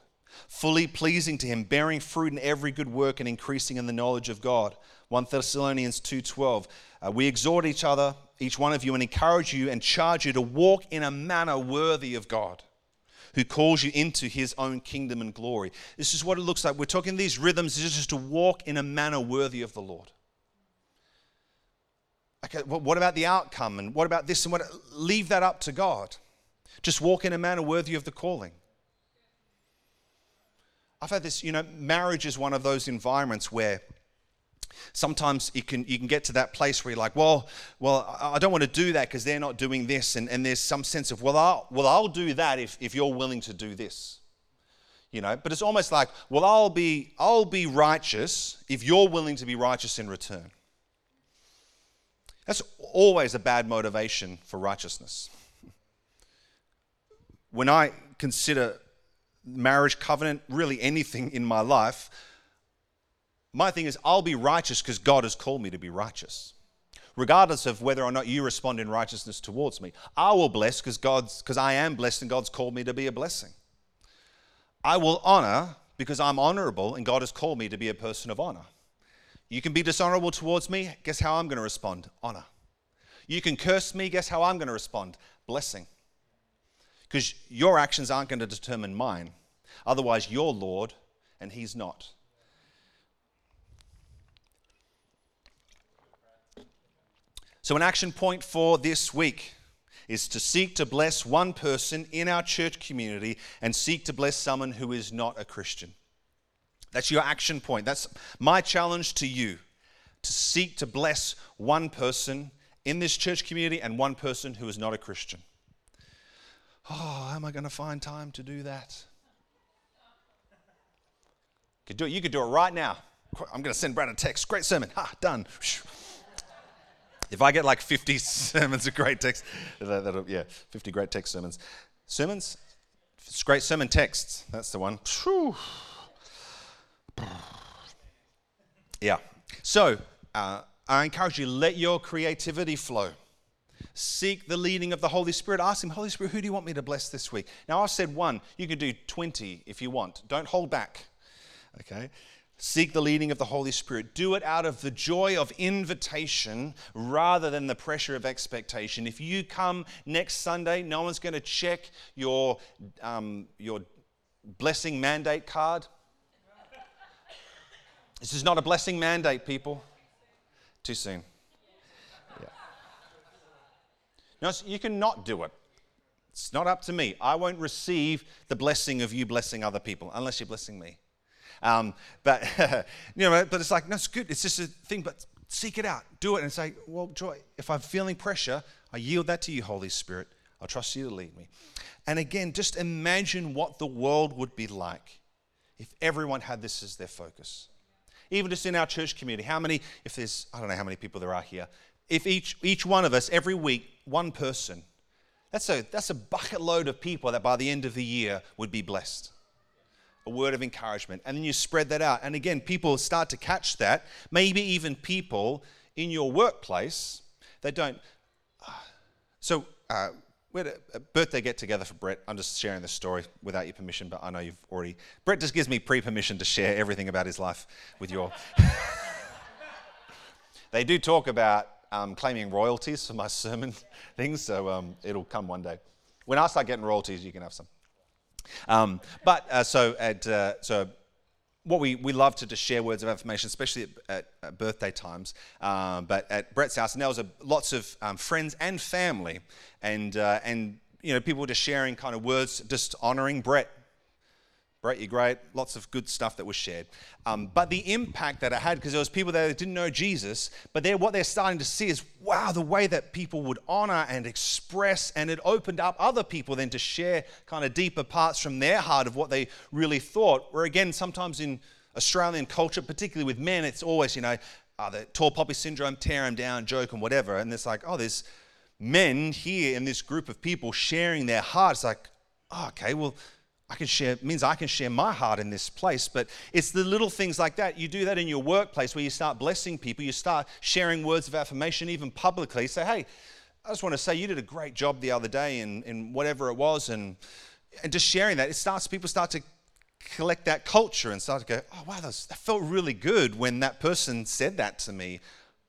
fully pleasing to him, bearing fruit in every good work and increasing in the knowledge of God. 1 Thessalonians 2:12, uh, we exhort each other, each one of you and encourage you and charge you to walk in a manner worthy of God who calls you into his own kingdom and glory. This is what it looks like. We're talking these rhythms, this is just to walk in a manner worthy of the Lord. Okay, well, what about the outcome? And what about this? And what? Leave that up to God. Just walk in a manner worthy of the calling. I've had this, you know, marriage is one of those environments where sometimes you can, you can get to that place where you're like, well, well, I don't want to do that because they're not doing this. And, and there's some sense of, well, I'll, well, I'll do that if, if you're willing to do this. You know, but it's almost like, well, I'll be, I'll be righteous if you're willing to be righteous in return. That's always a bad motivation for righteousness. When I consider marriage covenant, really anything in my life, my thing is, I'll be righteous because God has called me to be righteous. Regardless of whether or not you respond in righteousness towards me, I will bless because God's because I am blessed and God's called me to be a blessing. I will honor because I'm honorable and God has called me to be a person of honor. You can be dishonorable towards me, guess how I'm going to respond? Honor. You can curse me, guess how I'm going to respond? Blessing. Because your actions aren't going to determine mine. Otherwise, you're Lord and He's not. So, an action point for this week is to seek to bless one person in our church community and seek to bless someone who is not a Christian. That's your action point. That's my challenge to you to seek to bless one person in this church community and one person who is not a Christian. Oh, how am I going to find time to do that? Could do it. You could do it right now. I'm going to send Brad a text. Great sermon. Ha, done. If I get like 50 sermons of great text, that, yeah, 50 great text sermons. Sermons? It's great sermon texts. That's the one. Yeah. So, uh, I encourage you, let your creativity flow. Seek the leading of the Holy Spirit. Ask Him, Holy Spirit, who do you want me to bless this week? Now, I've said one. You can do 20 if you want. Don't hold back. Okay? Seek the leading of the Holy Spirit. Do it out of the joy of invitation rather than the pressure of expectation. If you come next Sunday, no one's going to check your, um, your blessing mandate card. This is not a blessing mandate, people. Too soon. Yeah. No, you can not do it. It's not up to me. I won't receive the blessing of you blessing other people unless you're blessing me. Um, but you know, but it's like no, it's good. It's just a thing. But seek it out, do it, and say, well, Joy, if I'm feeling pressure, I yield that to you, Holy Spirit. I'll trust you to lead me. And again, just imagine what the world would be like if everyone had this as their focus. Even just in our church community, how many, if there's, I don't know how many people there are here, if each, each one of us, every week, one person, that's a, that's a bucket load of people that by the end of the year would be blessed a word of encouragement. And then you spread that out. And again, people start to catch that. Maybe even people in your workplace, they don't. So, uh, we had a, birthday get together for Brett. I'm just sharing this story without your permission, but I know you've already. Brett just gives me pre permission to share everything about his life with you all. they do talk about um, claiming royalties for my sermon things, so um, it'll come one day. When I start getting royalties, you can have some. Um, but uh, so at uh, so what we, we love to just share words of affirmation, especially at, at birthday times. Um, but at Brett's house, and there was a, lots of um, friends and family, and uh, and you know people were just sharing kind of words, just honoring Brett You're great. Lots of good stuff that was shared. Um, but the impact that it had, because there was people there that didn't know Jesus, but they're, what they're starting to see is, wow, the way that people would honor and express, and it opened up other people then to share kind of deeper parts from their heart of what they really thought. Where again, sometimes in Australian culture, particularly with men, it's always, you know, uh, the tall poppy syndrome, tear them down, joke and whatever. And it's like, oh, there's men here in this group of people sharing their hearts. Like, oh, okay, well, I can share, means I can share my heart in this place. But it's the little things like that. You do that in your workplace where you start blessing people, you start sharing words of affirmation, even publicly. Say, hey, I just want to say you did a great job the other day in, in whatever it was. And, and just sharing that, it starts, people start to collect that culture and start to go, oh, wow, that felt really good when that person said that to me.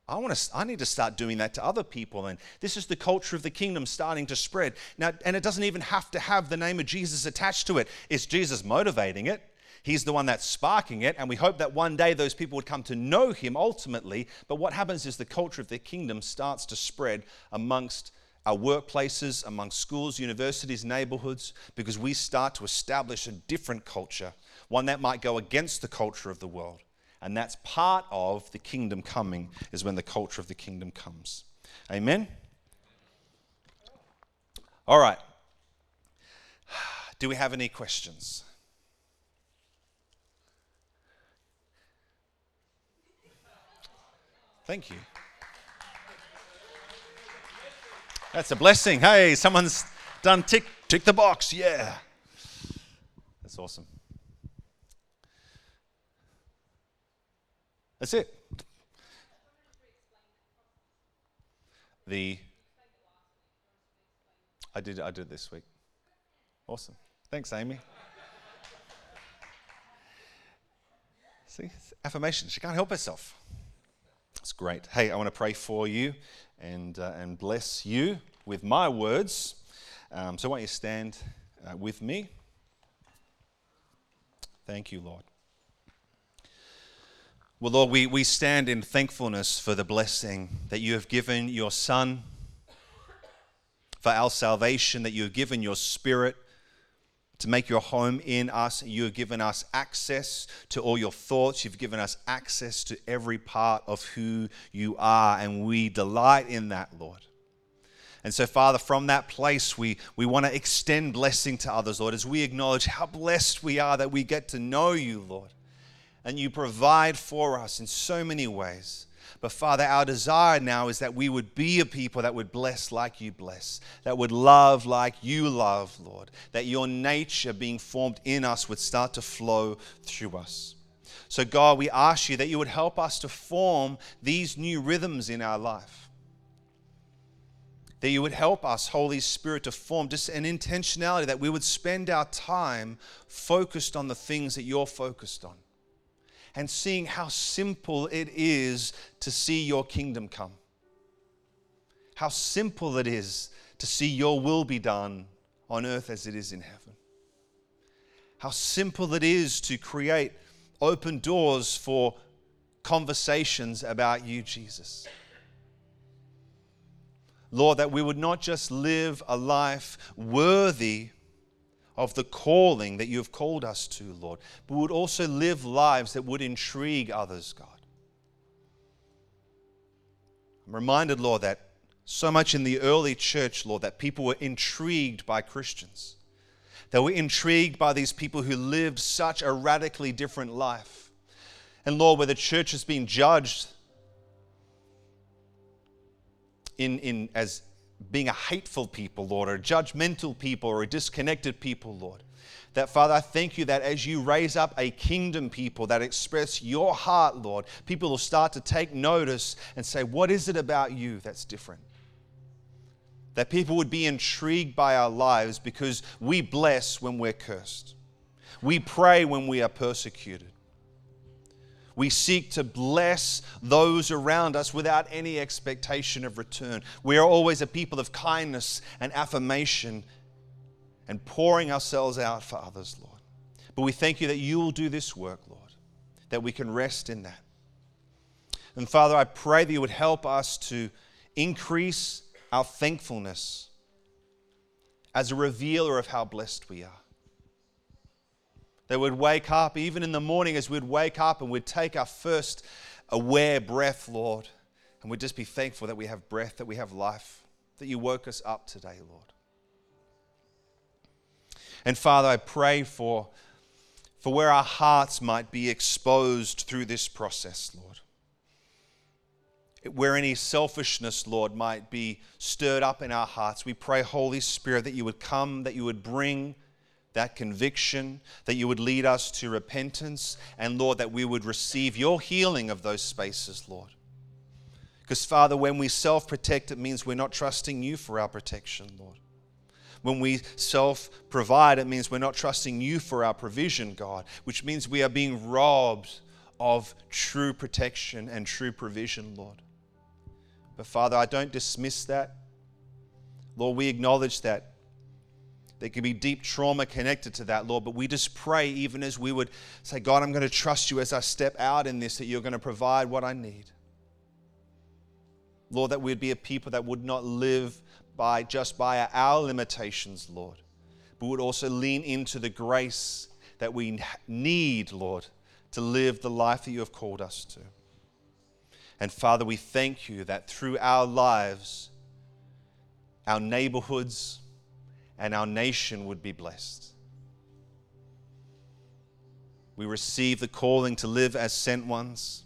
I want to I need to start doing that to other people and this is the culture of the kingdom starting to spread. Now and it doesn't even have to have the name of Jesus attached to it. It's Jesus motivating it. He's the one that's sparking it and we hope that one day those people would come to know him ultimately, but what happens is the culture of the kingdom starts to spread amongst our workplaces, amongst schools, universities, neighborhoods because we start to establish a different culture, one that might go against the culture of the world. And that's part of the kingdom coming, is when the culture of the kingdom comes. Amen? All right. Do we have any questions? Thank you. That's a blessing. Hey, someone's done tick tick the box. Yeah. That's awesome. That's it. The I did I did this week. Awesome. Thanks, Amy. See, affirmation. She can't help herself. It's great. Hey, I want to pray for you and, uh, and bless you with my words. Um, so, why don't you stand uh, with me? Thank you, Lord. Well, Lord, we, we stand in thankfulness for the blessing that you have given your Son, for our salvation, that you have given your Spirit to make your home in us. You have given us access to all your thoughts. You've given us access to every part of who you are, and we delight in that, Lord. And so, Father, from that place, we, we want to extend blessing to others, Lord, as we acknowledge how blessed we are that we get to know you, Lord and you provide for us in so many ways. But Father, our desire now is that we would be a people that would bless like you bless, that would love like you love, Lord, that your nature being formed in us would start to flow through us. So, God, we ask you that you would help us to form these new rhythms in our life. That you would help us, Holy Spirit, to form just an intentionality that we would spend our time focused on the things that you're focused on and seeing how simple it is to see your kingdom come. How simple it is to see your will be done on earth as it is in heaven. How simple it is to create open doors for conversations about you, Jesus. Lord, that we would not just live a life worthy of the calling that you have called us to, Lord, but would also live lives that would intrigue others, God. I'm reminded, Lord, that so much in the early church, Lord, that people were intrigued by Christians. They were intrigued by these people who lived such a radically different life. And Lord, where the church has been judged in, in, as being a hateful people, Lord, or a judgmental people, or a disconnected people, Lord. That, Father, I thank you that as you raise up a kingdom people that express your heart, Lord, people will start to take notice and say, What is it about you that's different? That people would be intrigued by our lives because we bless when we're cursed, we pray when we are persecuted. We seek to bless those around us without any expectation of return. We are always a people of kindness and affirmation and pouring ourselves out for others, Lord. But we thank you that you will do this work, Lord, that we can rest in that. And Father, I pray that you would help us to increase our thankfulness as a revealer of how blessed we are. That would wake up, even in the morning, as we'd wake up and we'd take our first aware breath, Lord, and we'd just be thankful that we have breath, that we have life, that you woke us up today, Lord. And Father, I pray for, for where our hearts might be exposed through this process, Lord. Where any selfishness, Lord, might be stirred up in our hearts, we pray, Holy Spirit, that you would come, that you would bring that conviction, that you would lead us to repentance, and Lord, that we would receive your healing of those spaces, Lord. Because, Father, when we self protect, it means we're not trusting you for our protection, Lord. When we self provide, it means we're not trusting you for our provision, God, which means we are being robbed of true protection and true provision, Lord. But, Father, I don't dismiss that. Lord, we acknowledge that there can be deep trauma connected to that, Lord. But we just pray, even as we would say, God, I'm going to trust you as I step out in this, that you're going to provide what I need. Lord, that we'd be a people that would not live by just by our limitations, Lord, but would also lean into the grace that we need, Lord, to live the life that you have called us to. And Father, we thank you that through our lives, our neighborhoods, and our nation would be blessed. We receive the calling to live as sent ones,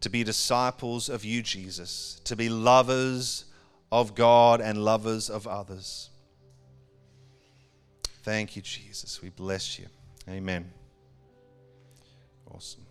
to be disciples of you, Jesus, to be lovers of God and lovers of others. Thank you, Jesus. We bless you. Amen. Awesome.